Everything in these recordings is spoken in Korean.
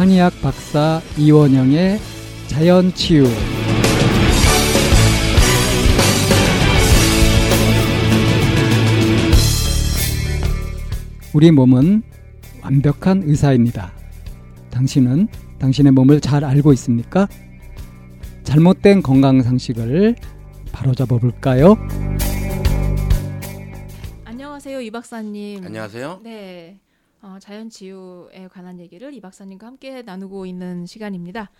한의학 박사 이원영의 자연치유 우리 몸은 완벽한 의사입니다. 당신은 당신의 몸을 잘 알고 있습니까? 잘못된 건강 상식을 바로잡아 볼까요? 안녕하세요, 이 박사님. 안녕하세요. 네. 어, 자연 치유에 관한 얘기를 이 박사님과 함께 나누고 있는 시간입니다.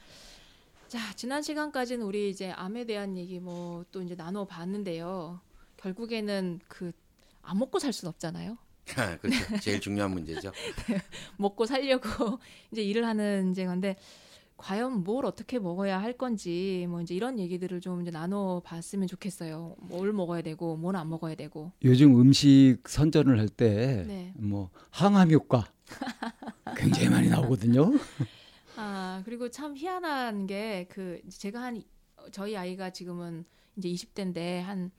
자, 지난 시간까지는 우리 이제 암에 대한 얘기 뭐 또 이제 나눠 봤는데요. 결국에는 그 안 먹고 살 수는 없잖아요. 그렇죠. 제일 중요한 문제죠. 먹고 살려고 이제 일을 하는 이제 건데 과연 뭘 어떻게 먹어야 할 건지 뭐 이제 이런 얘기들을 좀 이제 나눠 봤으면 좋겠어요. 뭘 먹어야 되고 뭘 안 먹어야 되고. 요즘 음식 선전을 할때 네. 뭐 항암 효과 굉장히 많이 나오거든요. 아 그리고 참 희한한 게 그 제가 한 저희 아이가 지금은 이제 20대인데 한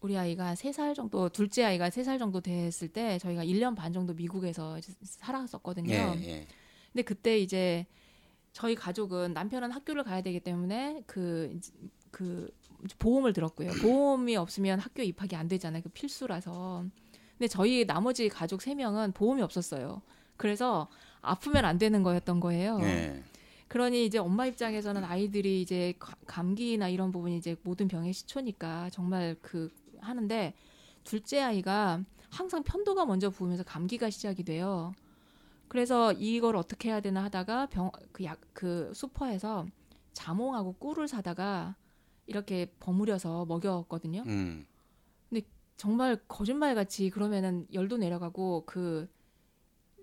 우리 아이가 세 살 정도 둘째 아이가 세 살 정도 됐을 때 저희가 1년 반 정도 미국에서 이제 살았었거든요. 예, 예. 근데 그때 이제 저희 가족은 남편은 학교를 가야 되기 때문에 그, 그 보험을 들었고요. 보험이 없으면 학교 입학이 안 되잖아요. 그 필수라서. 근데 저희 나머지 가족 세 명은 보험이 없었어요. 그래서 아프면 안 되는 거였던 거예요. 예. 그러니 이제 엄마 입장에서는 아이들이 이제 가- 감기나 이런 부분이 이제 모든 병의 시초니까 정말 그 하는데 둘째 아이가 항상 편도가 먼저 부으면서 감기가 시작이 돼요. 그래서 이걸 어떻게 해야 되나 하다가 병 그 약 그 슈퍼에서 자몽하고 꿀을 사다가 이렇게 버무려서 먹였거든요. 음. 정말 거짓말 같이 그러면은 열도 내려가고 그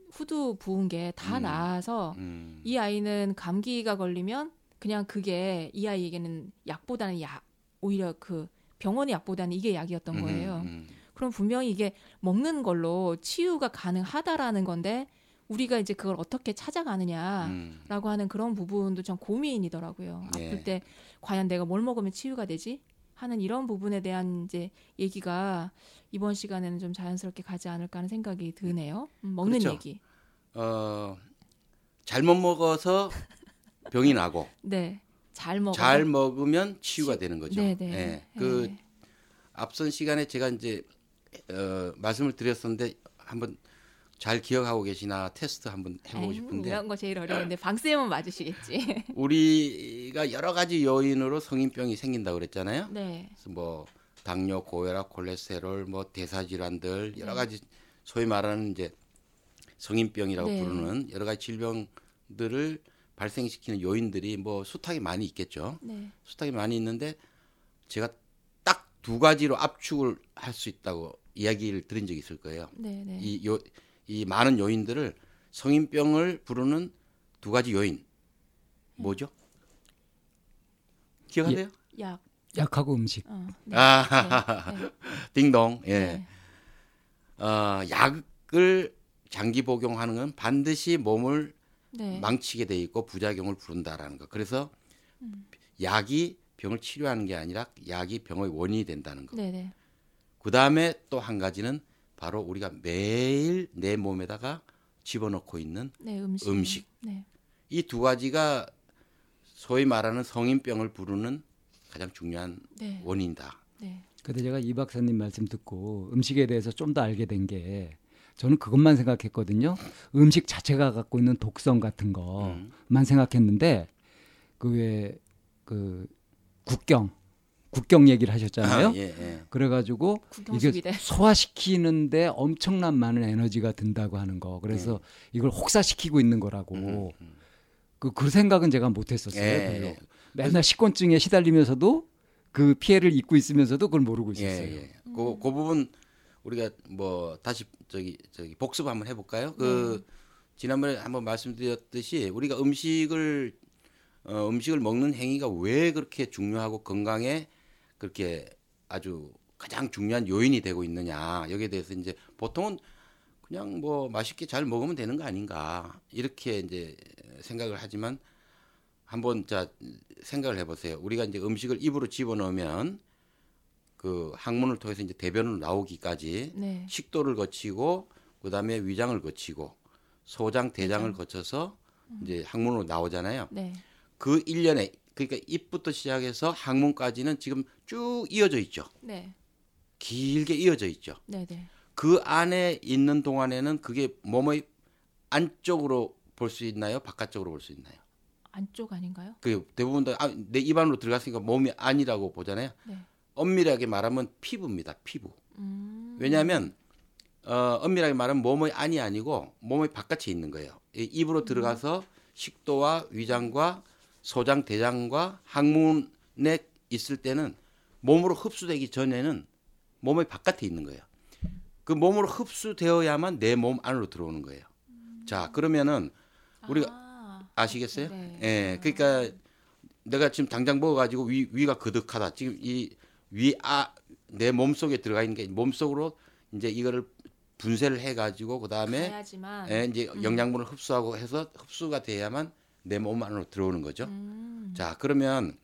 후두 부은 게다 음. 나아서 음. 이 아이는 감기가 걸리면 그냥 그게 이 아이에게는 약보다는 약 오히려 그 병원의 약보다는 이게 약이었던 거예요. 음, 음. 그럼 분명히 이게 먹는 걸로 치유가 가능하다라는 건데 우리가 이제 그걸 어떻게 찾아가느냐라고 음. 하는 그런 부분도 좀 고민이더라고요. 예. 아플 때 과연 내가 뭘 먹으면 치유가 되지? 하는 이런 부분에 대한 이제 얘기가 이번 시간에는 좀 자연스럽게 가지 않을까 하는 생각이 드네요. 음, 먹는 그렇죠. 얘기. 어, 잘못 먹어서 병이 나고 네. 잘 먹어. 잘 먹으면 치유가 되는 거죠. 네, 네. 예. 그 앞선 시간에 제가 이제 어, 말씀을 드렸었는데 한번 잘 기억하고 계시나 테스트 한번 해보고 싶은데 이런 거 제일 어려운데 방 쌤은 맞으시겠지. 우리가 여러 가지 요인으로 성인병이 생긴다 고 그랬잖아요. 네. 뭐 당뇨, 고혈압, 콜레스테롤, 뭐 대사 질환들 여러 네. 가지 소위 말하는 이제 성인병이라고 네. 부르는 여러 가지 질병들을 발생시키는 요인들이 뭐 숱하게 많이 있겠죠. 네. 숱하게 많이 있는데 제가 딱 두 가지로 압축을 할 수 있다고 이야기를 들은 적이 있을 거예요. 네, 네. 이요 이 많은 요인들을 성인병을 부르는 두 가지 요인 뭐죠? 기억하세요? 약. 약하고 음식. 어. 네. 아, 네. 네. 딩동. 예. 네. 어, 약을 장기 복용하는 건 반드시 몸을 네. 망치게 돼 있고 부작용을 부른다라는 거. 그래서 음. 약이 병을 치료하는 게 아니라 약이 병의 원인이 된다는 거. 네, 네. 그 다음에 또 한 가지는 바로 우리가 매일 내 몸에다가 집어넣고 있는 네, 음식. 음식. 네. 이두 가지가 소위 말하는 성인병을 부르는 가장 중요한 네. 원인이다. 네. 근데 제가 이 박사님 말씀 듣고 음식에 대해서 좀 더 알게 된 게 저는 그것만 생각했거든요. 음식 자체가 갖고 있는 독성 같은 것만 음. 생각했는데 그왜그 국경 국경 얘기를 하셨잖아요. 아, 예, 예. 그래가지고 이게. 소화시키는데 엄청난 많은 에너지가 든다고 하는 거. 그래서 이걸 혹사시키고 있는 거라고. 음, 음. 그, 그 생각은 제가 못했었어요. 예, 별로. 예. 맨날 식곤증에 시달리면서도 그 피해를 입고 있으면서도 그걸 모르고 있었어요. 예, 예. 그, 그 부분 우리가 뭐 다시 저기 저기 복습 한번 해볼까요? 그 지난번에 한번 말씀드렸듯이 우리가 음식을 어, 음식을 먹는 행위가 왜 그렇게 중요하고 건강에 그렇게 아주 가장 중요한 요인이 되고 있느냐 여기에 대해서 이제 보통은 그냥 뭐 맛있게 잘 먹으면 되는 거 아닌가 이렇게 이제 생각을 하지만 한번 자 생각을 해보세요. 우리가 이제 음식을 입으로 집어넣으면 그 항문을 통해서 이제 대변으로 나오기까지 네. 식도를 거치고 그 다음에 위장을 거치고 소장 대장을 대장. 거쳐서 이제 학문으로 나오잖아요. 네. 그 1년에 그러니까 입부터 시작해서 학문까지는 지금 쭉 이어져 있죠. 네. 길게 이어져 있죠. 네, 네. 그 안에 있는 동안에는 그게 몸의 안쪽으로 볼 수 있나요? 바깥쪽으로 볼 수 있나요? 안쪽 아닌가요? 그 대부분 다내 아, 입 안으로 들어갔으니까 몸이 아니라고 보잖아요. 네. 엄밀하게 말하면 피부입니다. 피부. 음. 왜냐하면 어, 엄밀하게 말하면 몸의 안이 아니고 몸의 바깥에 있는 거예요. 이 입으로 들어가서 식도와 위장과 소장, 대장과 항문에 있을 때는 몸으로 흡수되기 전에는 몸의 바깥에 있는 거예요. 그 몸으로 흡수되어야만 내 몸 안으로 들어오는 거예요. 자, 그러면은 우리가 아, 아시겠어요? 네. 예. 그러니까 내가 지금 당장 먹어 가지고 위, 위가 그득하다. 지금 이 위, 아, 내 몸속에 들어가 있는 게 몸속으로 이제 이거를 분쇄를 해 가지고 그 다음에 가야지만 예, 이제 영양분을 흡수하고 해서 흡수가 돼야만 내 몸 안으로 들어오는 거죠. 음. 자, 그러면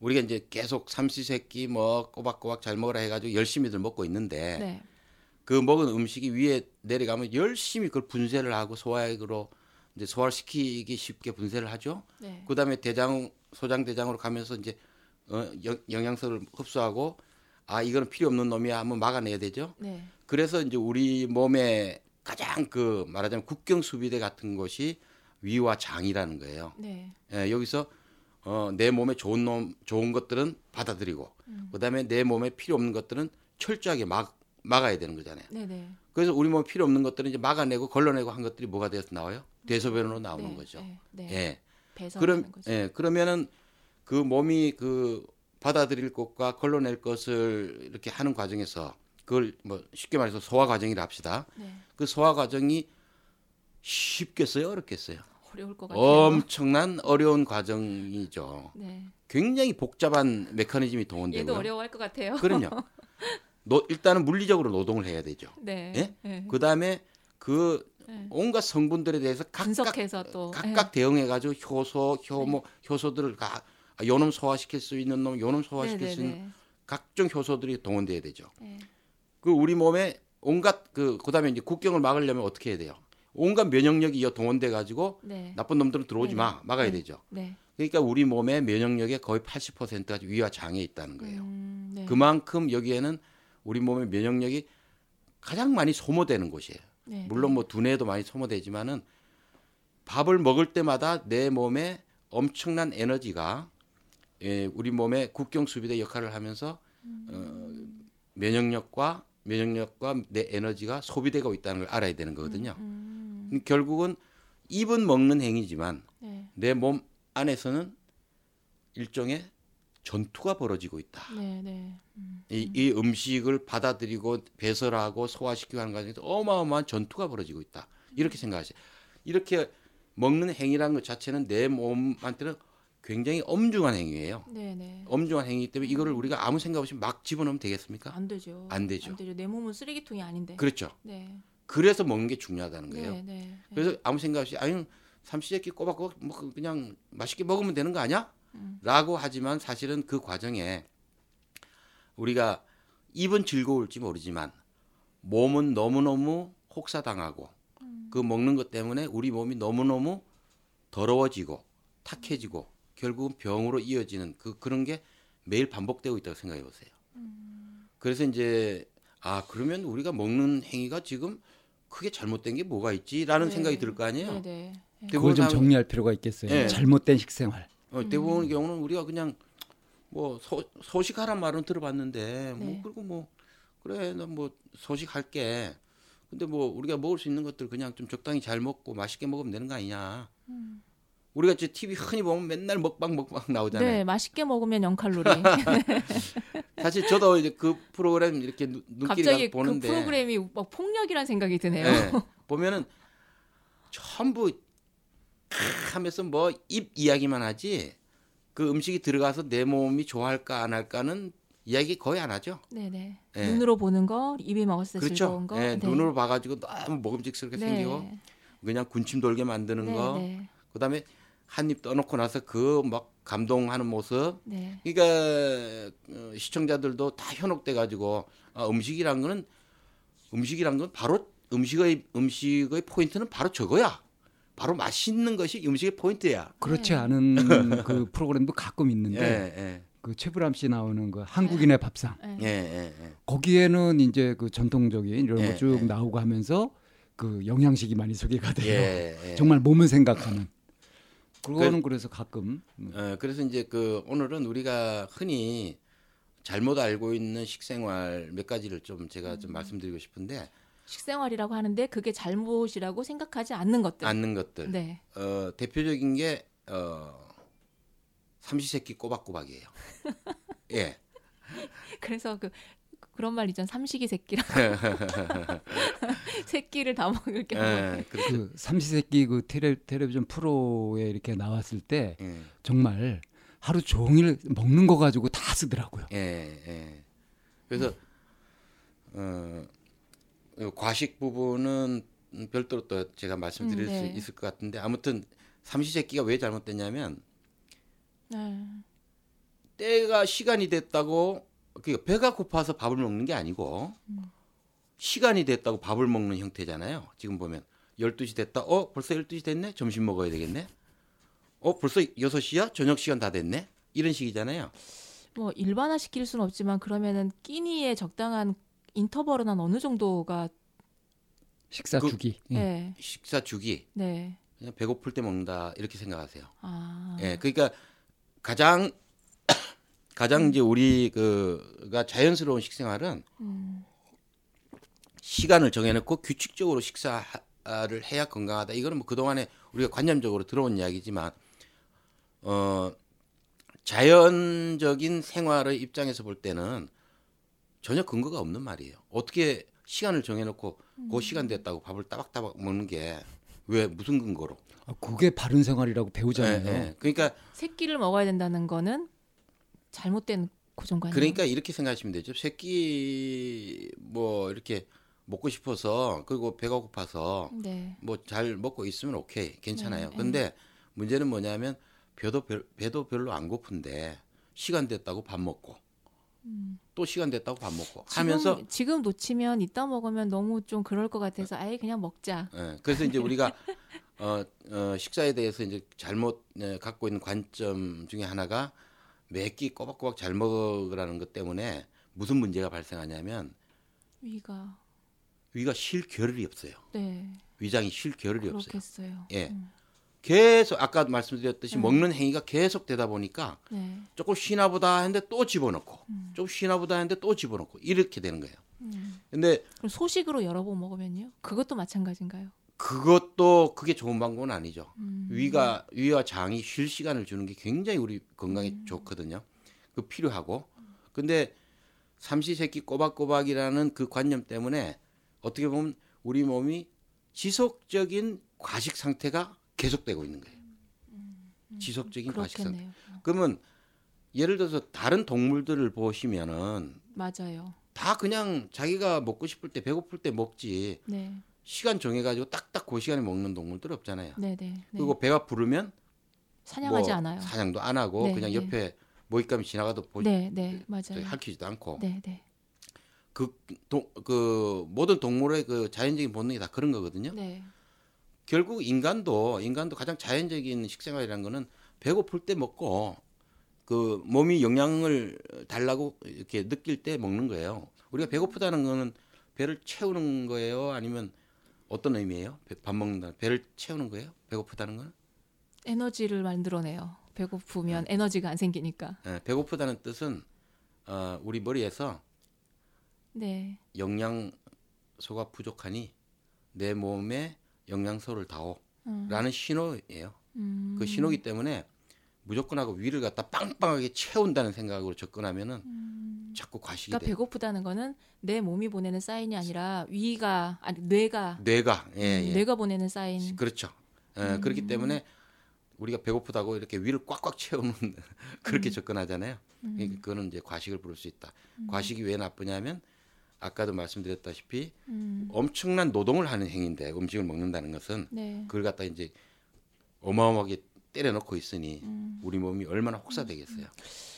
우리가 이제 계속 삼시세끼 뭐 꼬박꼬박 잘 먹으라 해가지고 열심히들 먹고 있는데 네. 그 먹은 음식이 위에 내려가면 열심히 그걸 분쇄를 하고 소화액으로 이제 소화시키기 쉽게 분쇄를 하죠. 네. 그다음에 대장 소장 대장으로 가면서 이제 어, 영, 영양소를 흡수하고 아 이거는 필요 없는 놈이야 한번 막아내야 되죠. 네. 그래서 이제 우리 몸에 가장 그 말하자면 국경 수비대 같은 것이 위와 장이라는 거예요. 네. 예, 여기서 어, 내 몸에 좋은 놈 좋은 것들은 받아들이고 그다음에 내 몸에 필요 없는 것들은 철저하게 막 막아야 되는 거잖아요. 네, 네. 그래서 우리 몸에 필요 없는 것들은 이제 막아내고 걸러내고 한 것들이 뭐가 되어서 나와요? 대소변으로 나오는 네, 거죠. 네. 네. 예. 그럼 거죠. 예, 그러면은 그 몸이 그 받아들일 것과 걸러낼 것을 이렇게 하는 과정에서 그걸 뭐 쉽게 말해서 소화 과정이라 합시다. 네. 그 소화 과정이 쉽겠어요, 어렵겠어요? 어려울 것 같아요. 엄청난 어려운 과정이죠. 네. 굉장히 복잡한 메커니즘이 얘도 동원되고요. 어려워할 것 같아요. 그럼요. 노, 일단은 물리적으로 노동을 해야 되죠. 네. 예? 네. 그 다음에 그 네. 온갖 성분들에 대해서 각각 분석해서 또 각각 대응해 가지고 효소, 효모, 효소들을 가 아, 요놈 소화시킬 수 있는 놈, 요놈 네. 소화시킬 네, 수 있는 네. 각종 효소들이 동원돼야 되죠. 네. 그 우리 몸에 온갖 그 그다음에 이제 국경을 막으려면 어떻게 해야 돼요? 온갖 면역력이 이 동원돼 가지고 네. 나쁜 놈들은 들어오지 네. 마 막아야 네. 되죠. 네. 그러니까 우리 몸의 면역력의 거의 80%가 위와 장에 있다는 거예요. 음, 네. 그만큼 여기에는 우리 몸의 면역력이 가장 많이 소모되는 곳이에요. 네. 물론 뭐 두뇌도 많이 소모되지만은 밥을 먹을 때마다 내 몸에 엄청난 에너지가 예, 우리 몸의 국경 수비대 역할을 하면서 어, 면역력과 면역력과 내 에너지가 소비되고 있다는 걸 알아야 되는 거거든요. 음, 결국은 입은 먹는 행위지만 네. 내몸 안에서는 일종의 전투가 벌어지고 있다. 네, 네. 음, 이, 이 음식을 받아들이고 배설하고 소화시키고 하는 과정에서 어마어마한 전투가 벌어지고 있다. 이렇게 생각하세요. 이렇게 먹는 행위라는 것 자체는 내 몸한테는 굉장히 엄중한 행위예요. 네, 네. 엄중한 행위이기 때문에 이거를 우리가 아무 생각 없이 막 집어넣으면 되겠습니까? 안 되죠. 안 되죠. 안 되죠. 내 몸은 쓰레기통이 아닌데. 그렇죠. 네. 그래서 먹는 게 중요하다는 거예요. 네, 네. 그래서 아무 생각 없이 아유 삼시세끼 꼬박꼬박 뭐 그냥 맛있게 먹으면 되는 거 아니야? 음. 라고 하지만 사실은 그 과정에 우리가 입은 즐거울지 모르지만 몸은 너무너무 혹사당하고 음. 그 먹는 것 때문에 우리 몸이 너무너무 더러워지고 탁해지고 결국은 병으로 이어지는 그 그런 게 매일 반복되고 있다고 생각해 보세요. 음. 그래서 이제 아 그러면 우리가 먹는 행위가 지금 크게 잘못된 게 뭐가 있지라는 네. 생각이 들 거 아니에요. 네, 네. 네. 그걸 좀 대부분 정리할 필요가 있겠어요. 예. 잘못된 식생활. 어, 대부분 경우는 우리가 그냥 뭐 소, 소식하란 말은 들어봤는데 뭐 네. 그리고 뭐 그래 나 뭐 소식할게. 근데 뭐 우리가 먹을 수 있는 것들 그냥 좀 적당히 잘 먹고 맛있게 먹으면 되는 거 아니냐. 음. 우리가 이제 TV 흔히 보면 맨날 먹방 먹방 나오잖아요. 네, 맛있게 먹으면 0 칼로리. 사실 저도 이제 그 프로그램 이렇게 눈- 눈길이 갑자기 보는데 그 프로그램이 막 폭력이란 생각이 드네요. 예, 보면은 전부 크 하면서 뭐 입 이야기만 하지 그 음식이 들어가서 내 몸이 좋아할까 안 할까는 이야기 거의 안 하죠. 네, 네. 예. 눈으로 보는 거, 입에 먹었을 때 그렇죠. 즐거운 거. 예, 네. 눈으로 봐가지고 너무 먹음직스럽게 네. 생기고 그냥 군침 돌게 만드는 네, 거. 네. 그다음에 한 입 떠놓고 나서 그 막 감동하는 모습. 네. 그러니까 어, 시청자들도 다 현혹돼 가지고 아, 음식이란 거는 음식이란 건 바로 음식의 음식의 포인트는 바로 저거야. 바로 맛있는 것이 음식의 포인트야. 그렇지 네. 않은 그 프로그램도 가끔 예, 있는데 예, 그 최불암 씨 나오는 그 한국인의 밥상 네. 예, 예, 예. 거기에는 이제 그 전통적인 이런 예, 거쭉 예. 나오고 하면서 그 영양식이 많이 소개가 돼요. 예, 예. 정말 몸을 생각하는. 그거는 그 래서 가끔 음, 어, 그래서 이제 그 오늘은 우리가 흔히 잘못 알고 있는 식생활 몇 가지를 좀 제가 음. 좀 말씀드리고 싶은데 식생활이라고 하는데 그게 잘못이라고 생각하지 않는 것들. 않는 것들. 네. 어, 대표적인 게 어, 삼시세끼 꼬박꼬박이에요. 예. 그래서 그 그런 말 있잖아. 삼식이 새끼라. 새끼를 다 먹을 경우. 예. 그렇죠. 그 삼시세끼 그 텔레, 텔레비전 프로에 이렇게 나왔을 때 예. 정말 하루 종일 먹는 거 가지고 다 쓰더라고요. 예, 예. 그래서 어, 요 과식 부분은 별도로 또 제가 말씀드릴 음, 네. 수 있을 것 같은데 아무튼 삼시세끼가 왜 잘못됐냐면 네. 때가 시간이 됐다고 그러니까 배가 고파서 밥을 먹는 게 아니고 시간이 됐다고 밥을 먹는 형태잖아요. 지금 보면 12시 됐다. 어, 벌써 12시 됐네. 점심 먹어야 되겠네. 어, 벌써 6시야? 저녁 시간 다 됐네. 이런 식이잖아요. 뭐 일반화 시킬 수는 없지만 그러면은 끼니에 적당한 인터벌은 한 어느 정도가 식사 그- 주기. 예. 네. 식사 주기 네. 그냥 배고플 때 먹는다 이렇게 생각하세요. 아. 예, 그러니까 가장 가장 이제 우리 그가 자연스러운 식생활은 음. 시간을 정해놓고 규칙적으로 식사를 해야 건강하다. 이거는 뭐 그동안에 우리가 관념적으로 들어온 이야기지만 어 자연적인 생활의 입장에서 볼 때는 전혀 근거가 없는 말이에요. 어떻게 시간을 정해놓고 그 시간 됐다고 밥을 따박따박 먹는 게 왜 무슨 근거로? 아, 그게 바른 생활이라고 예, 배우잖아요. 예. 그러니까 새끼를 먹어야 된다는 거는 잘못된 고정관념. 그러니까 이렇게 생각하시면 되죠. 새끼 뭐 이렇게 먹고 싶어서 그리고 배가 고파서 네. 뭐잘 먹고 있으면 오케이 괜찮아요. 네, 근데 문제는 뭐냐면 배도 별, 배도 별로 안 고픈데 시간 됐다고 밥 먹고 또 시간 됐다고 밥 먹고 하면서 지금, 지금 놓치면 이따 먹으면 너무 좀 그럴 것 같아서 아예 그냥 먹자. 예, 그래서 이제 우리가 어, 어, 식사에 대해서 이제 잘못 예, 갖고 있는 관점 중에 하나가 매끼 꼬박꼬박 잘 먹으라는 것 때문에 무슨 문제가 발생하냐면 위가 위가 쉴 겨를이 없어요. 네 위장이 쉴 겨를이 없어요. 그렇겠어요. 예. 음. 계속 아까 말씀드렸듯이 음. 먹는 행위가 계속 되다 보니까 네. 조금 쉬나 보다 했는데 또 집어넣고 음. 좀 쉬나 보다 했는데 또 집어넣고 이렇게 되는 거예요. 음. 근데 소식으로 여러 번 먹으면요? 그것도 마찬가지인가요? 그것도 그게 좋은 방법은 아니죠. 음. 위가 위와 장이 쉴 시간을 주는 게 굉장히 우리 건강에 음. 좋거든요. 그 필요하고. 근데 삼시세끼 꼬박꼬박이라는 그 관념 때문에 어떻게 보면 우리 몸이 지속적인 과식 상태가 계속되고 있는 거예요. 지속적인 과식 상태. 음. 어, 그러면 예를 들어서 다른 동물들을 보시면은 맞아요. 다 그냥 자기가 먹고 싶을 때 배고플 때 먹지 네, 시간 정해가지고 딱딱 그 시간에 먹는 동물들 없잖아요. 네, 네. 네. 그리고 배가 부르면 사냥하지 뭐 않아요. 사냥도 안 하고 네, 그냥 네. 옆에 모잇감이 지나가도 보지 네, 네, 맞아요. 할퀴지도 않고 네, 네, 그, 동, 그 모든 동물의 그 자연적인 본능이 다 그런 거거든요. 네. 결국 인간도 인간도 가장 자연적인 식생활이라는 거는 배고플 때 먹고 그 몸이 영양을 달라고 이렇게 느낄 때 먹는 거예요. 우리가 배고프다는 거는 배를 채우는 거예요, 아니면 어떤 의미예요? 배- 밥 먹는다. 배를 채우는 거예요? 배고프다는 거는? 에너지를 만들어내요. 배고프면 에너지가 안 생기니까. 예, 배고프다는 뜻은 어, 우리 머리에서 네, 영양소가 부족하니 내 몸에 영양소를 다오라는 음, 신호예요. 음, 그 신호기 때문에 무조건 하고 위를 갖다 빵빵하게 채운다는 생각으로 접근하면은 음. 자꾸 과식이 그러니까 돼요. 배고프다는 거는 내 몸이 보내는 사인이 아니라 위가 아니 뇌가 뇌가 예, 음, 예. 뇌가 보내는 사인. 그렇죠. 예, 그렇기 때문에 우리가 배고프다고 이렇게 위를 꽉꽉 채우는 그렇게 접근하잖아요. 그러니까 그거는 이제 과식을 부를 수 있다. 과식이 왜 나쁘냐면 아까도 말씀드렸다시피 음, 엄청난 노동을 하는 행위인데 음식을 먹는다는 것은 네. 그걸 갖다 이제 어마어마하게 때려놓고 있으니 음. 우리 몸이 얼마나 혹사되겠어요.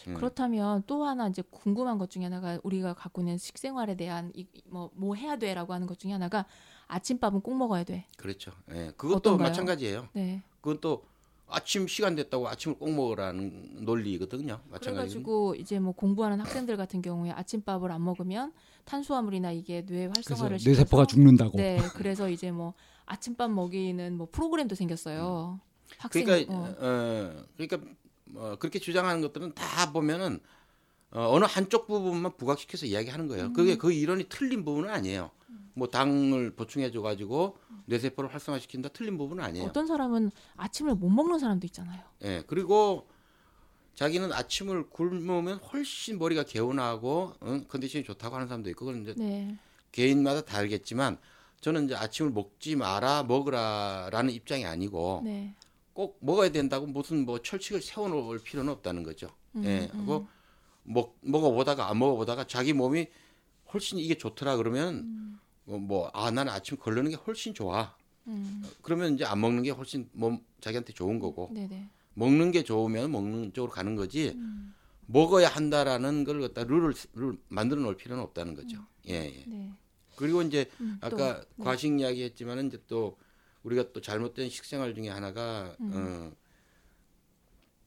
음. 그렇다면 또 하나 이제 궁금한 것 중에 하나가 우리가 갖고 있는 식생활에 대한 뭐뭐 뭐 해야 돼라고 하는 것 중에 하나가 아침밥은 꼭 먹어야 돼. 그렇죠. 예, 그것도 어떤가요? 마찬가지예요. 네. 그건 또 아침 시간 됐다고 아침을 꼭 먹으라는 논리거든요. 마찬가지로. 그래가지고 이제 뭐 공부하는 학생들 같은 경우에 아침밥을 안 먹으면 탄수화물이나 이게 뇌 활성화를 뇌세포가 시켜서 죽는다고. 네, 그래서 이제 뭐 아침밥 먹이는 뭐 프로그램도 생겼어요. 학생 그러니까 어. 어, 그러니까 뭐 그렇게 주장하는 것들은 다 보면은 어, 어느 한쪽 부분만 부각시켜서 이야기하는 거예요. 음. 그게 그 이론이 틀린 부분은 아니에요. 뭐 당을 보충해 줘 가지고 뇌세포를 활성화시킨다 틀린 부분은 아니에요. 어떤 사람은 아침을 못 먹는 사람도 있잖아요. 예. 그리고 자기는 아침을 굶으면 훨씬 머리가 개운하고 응, 컨디션이 좋다고 하는 사람도 있고 이제 네. 개인마다 다르겠지만 저는 이제 아침을 먹지 마라 먹으라라는 입장이 아니고 네. 꼭 먹어야 된다고 무슨 뭐 철칙을 세워놓을 필요는 없다는 거죠. 음, 예, 음. 그거 먹 먹어보다가 안 먹어보다가 자기 몸이 훨씬 이게 좋더라 그러면 음. 뭐아 나는 아침 걸르는 게 훨씬 좋아. 음. 그러면 이제 안 먹는 게 훨씬 몸 자기한테 좋은 거고 네, 네. 먹는 게 좋으면 먹는 쪽으로 가는 거지 음. 먹어야 한다라는 걸 갖다 룰을 룰 만들어 놓을 필요는 없다는 거죠. 예, 예. 네. 그리고 이제 음, 또, 아까 네. 과식 이야기했지만은 이제 또 우리가 또 잘못된 식생활 중에 하나가 음. 어,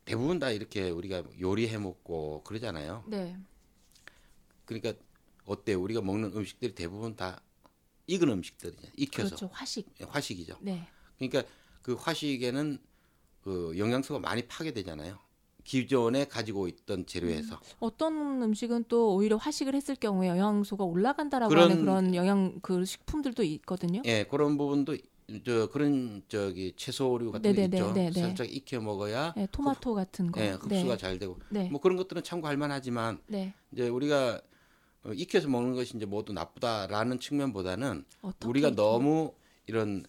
대부분 다 이렇게 우리가 요리해 먹고 그러잖아요. 네. 그러니까 어때요? 우리가 먹는 음식들이 대부분 다 익은 음식들이죠. 익혀서 그렇죠. 화식. 예, 화식이죠. 네. 그러니까 그 화식에는 그 영양소가 많이 파괴되잖아요. 기존에 가지고 있던 재료에서 어떤 음식은 또 오히려 화식을 했을 경우에 영양소가 올라간다라고 그런- 하는 그런 영양 그 식품들도 있거든요. 예 그런 부분도 저 그런 저기 채소류 같은 게 네네네, 있죠. 네네. 살짝 익혀 먹어야 네, 토마토 같은 거. 예, 흡수가 네. 잘 되고 네. 뭐 그런 것들은 참고할 만하지만 네. 이제 우리가 어, 익혀서 먹는 것이 이제 모두 나쁘다라는 측면보다는 우리가 이렇게- 너무 이런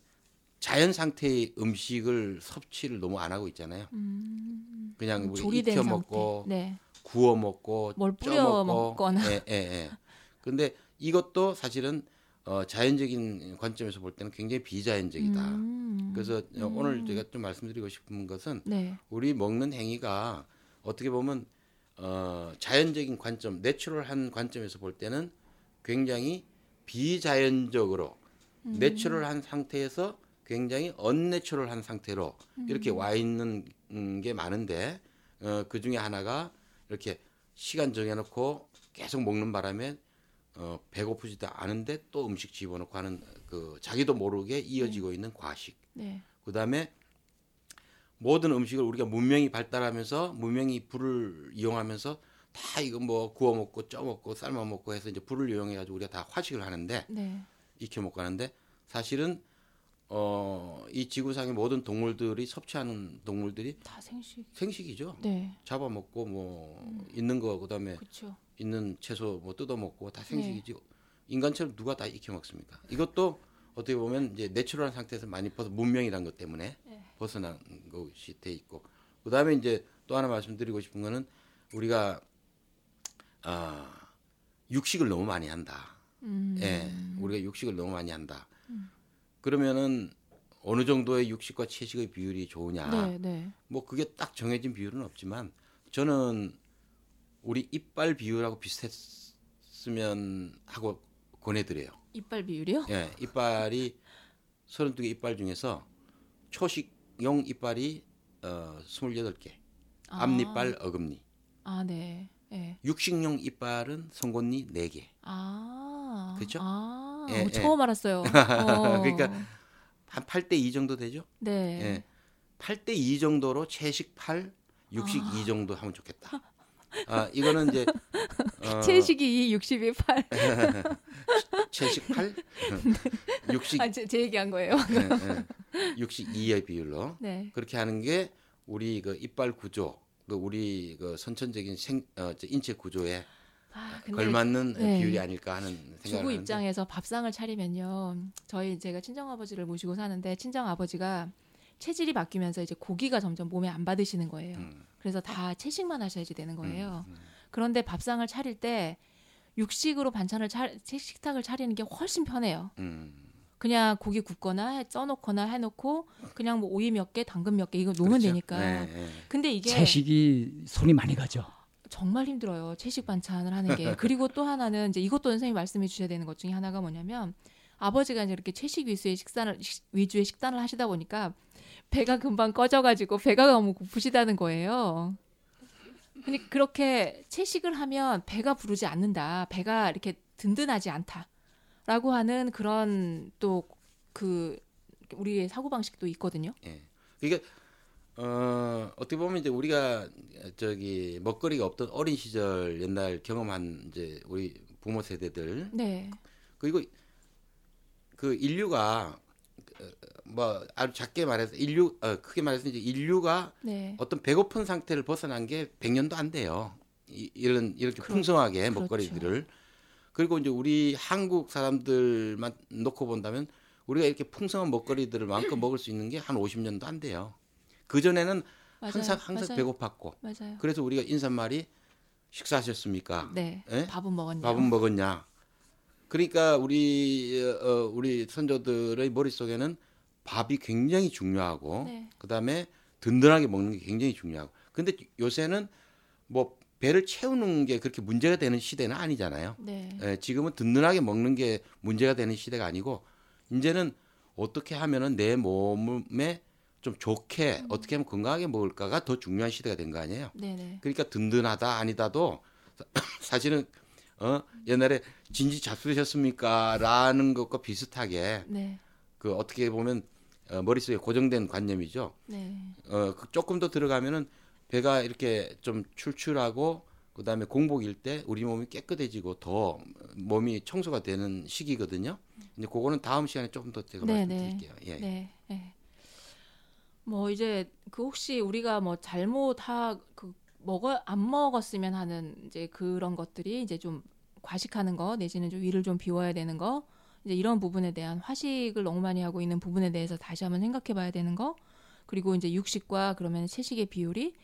자연 상태의 음식을 섭취를 너무 안 하고 있잖아요. 음, 그냥 우리 조리된 익혀 상태. 먹고 네. 구워 먹고 뭘쪄 뿌려 먹고, 먹거나. 예, 예, 예. 근데 이것도 사실은 어, 자연적인 관점에서 볼 때는 굉장히 비자연적이다. 음, 그래서 어, 음. 오늘 제가 좀 말씀드리고 싶은 것은 네. 우리 먹는 행위가 어떻게 보면 어, 자연적인 관점, 내추럴한 관점에서 볼 때는 굉장히 비자연적으로 음. 내추럴한 상태에서 굉장히 언내추럴한 상태로 이렇게 음. 와 있는 음, 게 많은데 어, 그 중에 하나가 이렇게 시간 정해놓고 계속 먹는 바람에 어, 배고프지도 않은데 또 음식 집어넣고 하는 그 자기도 모르게 이어지고 있는 과식. 네. 그다음에 모든 음식을 우리가 문명이 발달하면서 문명이 불을 이용하면서 다 이거 뭐 구워 먹고 쪄 먹고 삶아 먹고 해서 이제 불을 이용해 가지고 우리가 다 화식을 하는데 네. 익혀 먹고 하는데 사실은 어, 이 지구상의 모든 동물들이 섭취하는 동물들이 다 생식. 생식이죠. 네. 잡아먹고 뭐 있는 거 그다음에 그렇죠. 있는 채소 뭐 뜯어 먹고 다 네. 생식이지. 인간처럼 누가 다 익혀 먹습니까? 이것도 어떻게 보면 이제 내추럴한 상태에서 많이 벗어 문명이란 것 때문에 네. 벗어난 것이 돼 있고 그다음에 이제 또 하나 말씀드리고 싶은 거는 우리가 아 육식을 너무 많이 한다. 음. 예, 우리가 육식을 너무 많이 한다. 그러면은 어느 정도의 육식과 채식의 비율이 좋으냐? 네, 네. 뭐 그게 딱 정해진 비율은 없지만 저는 우리 이빨 비율하고 비슷했으면 하고 권해드려요. 이빨 비율이요? 예, 이빨이 32개 이빨 중에서 초식용 이빨이 어, 28개. 아. 앞니빨, 어금니. 아, 네. 네. 육식용 이빨은 송곳니 4개. 아. 그죠? 아. 예, 어, 예. 처음 알았어요. 어. 그러니까 한 8대 2 정도 되죠? 네. 예. 8대 2 정도로 채식 8, 육식 아. 2 정도 하면 좋겠다. 아, 이거는 이제 어, 채식이 2, 62, 8. 채식 8, 육식 아, 제, 제 얘기한 거예요. 예, 예. 육식 2의 비율로 네. 그렇게 하는 게 우리 그 이빨 구조, 그 우리 그 선천적인 생 어, 저 인체 구조에 아, 근데 걸맞는 네. 비율이 아닐까 하는 생각을 주부 하는데 입장에서 밥상을 차리면요. 저희 제가 친정 아버지를 모시고 사는데 친정 아버지가 체질이 바뀌면서 이제 고기가 점점 몸에 안 받으시는 거예요. 음, 그래서 다 채식만 하셔야지 되는 거예요. 음, 음. 그런데 밥상을 차릴 때 육식으로 반찬을 차, 식탁을 차리는 게 훨씬 편해요. 음, 그냥 고기 굽거나 해- 써놓거나 해놓고 그냥 뭐 오이 몇 개, 당근 몇 개 이거 놓으면 그렇죠. 되니까. 네, 네. 근데 이게 채식이 손이 많이 가죠. 정말 힘들어요. 채식 반찬을 하는 게. 그리고 또 하나는 이제 이것도 선생님 말씀해 주셔야 되는 것 중에 하나가 뭐냐면 아버지가 이제 이렇게 채식 위주의 식단을 식- 위주의 식단을 하시다 보니까 배가 금방 꺼져가지고 배가 너무 고프시다는 거예요. 근데 그렇게 채식을 하면 배가 부르지 않는다. 배가 이렇게 든든하지 않다라고 하는 그런 또 그 우리의 사고 방식도 있거든요. 예. 그러니까 어, 어떻게 보면 이제 우리가 저기 먹거리가 없던 어린 시절 옛날 경험한 이제 우리 부모 세대들 네, 그리고 그 인류가 어, 뭐 아주 작게 말해서 인류 어, 크게 말해서 이제 인류가 네, 어떤 배고픈 상태를 벗어난 게 100년도 안 돼요. 이, 이런 이렇게 그렇- 풍성하게 그렇죠. 먹거리들을 그리고 이제 우리 한국 사람들만 놓고 본다면 우리가 이렇게 풍성한 먹거리들을 마음껏 먹을 수 있는 게 한 50년도 안 돼요. 그 전에는. 항상 항상 맞아요. 배고팠고 맞아요. 그래서 우리가 인사말이 식사하셨습니까? 네, 예? 밥은 먹었냐? 밥은 먹었냐? 그러니까 우리 어, 우리 선조들의 머릿속에는 밥이 굉장히 중요하고 네. 그다음에 든든하게 먹는 게 굉장히 중요하고 근데 요새는 뭐 배를 채우는 게 그렇게 문제가 되는 시대는 아니잖아요. 네. 예, 지금은 든든하게 먹는 게 문제가 되는 시대가 아니고 이제는 어떻게 하면은 내 몸에 좀 좋게 음. 어떻게 하면 건강하게 먹을까가 더 중요한 시대가 된 거 아니에요. 네네. 그러니까 든든하다 아니다도 사실은 어 옛날에 진지 잡수셨습니까라는 것과 비슷하게 네. 그 어떻게 보면 어, 머릿속에 고정된 관념이죠. 네. 어그 조금 더 들어가면은 배가 이렇게 좀 출출하고 그다음에 공복일 때 우리 몸이 깨끗해지고 더 몸이 청소가 되는 시기거든요. 이제 그거는 다음 시간에 조금 더 제가 네, 말씀드릴게요. 예. 네. 네. 뭐 이제 그 혹시 우리가 뭐 잘못 하그 먹어 안 먹었으면 하는 이제 그런 것들이 이제 좀 과식하는 거 내지는 좀 위를 좀 비워야 되는 거 이제 이런 부분에 대한 화식을 너무 많이 하고 있는 부분에 대해서 다시 한번 생각해 봐야 되는 거 그리고 이제 육식과 그러면 채식의 비율이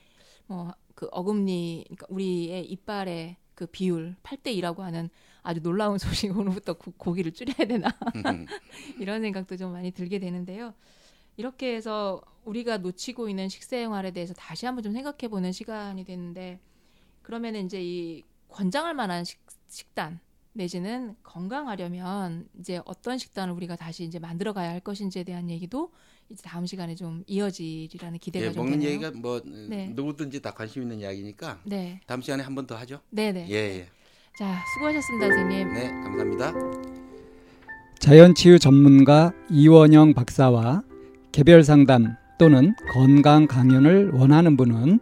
뭐 그 어금니 그러니까 우리의 이빨의 그 비율 8대 2라고 하는 아주 놀라운 소식 오늘부터 고, 고기를 줄여야 되나 이런 생각도 좀 많이 들게 되는데요. 이렇게 해서 우리가 놓치고 있는 식생활에 대해서 다시 한번 좀 생각해 보는 시간이 됐는데 그러면은 이제 이 권장할 만한 식, 식단 내지는 건강하려면 이제 어떤 식단을 우리가 다시 이제 만들어 가야 할 것인지에 대한 얘기도 이제 다음 시간에 좀 이어지리라는 기대가 예, 좀 먹는 되네요. 얘기가 뭐 네. 누구든지 다 관심 있는 이야기니까 네, 다음 시간에 한 번 더 하죠. 네, 네. 예, 예. 자, 수고하셨습니다, 선생님. 네, 감사합니다. 자연치유 전문가 이원영 박사와 개별 상담 또는 건강 강연을 원하는 분은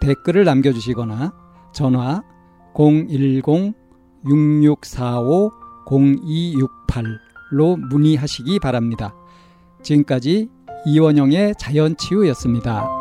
댓글을 남겨주시거나 전화 010-6645-0268로 문의하시기 바랍니다. 지금까지 이원영의 자연치유였습니다.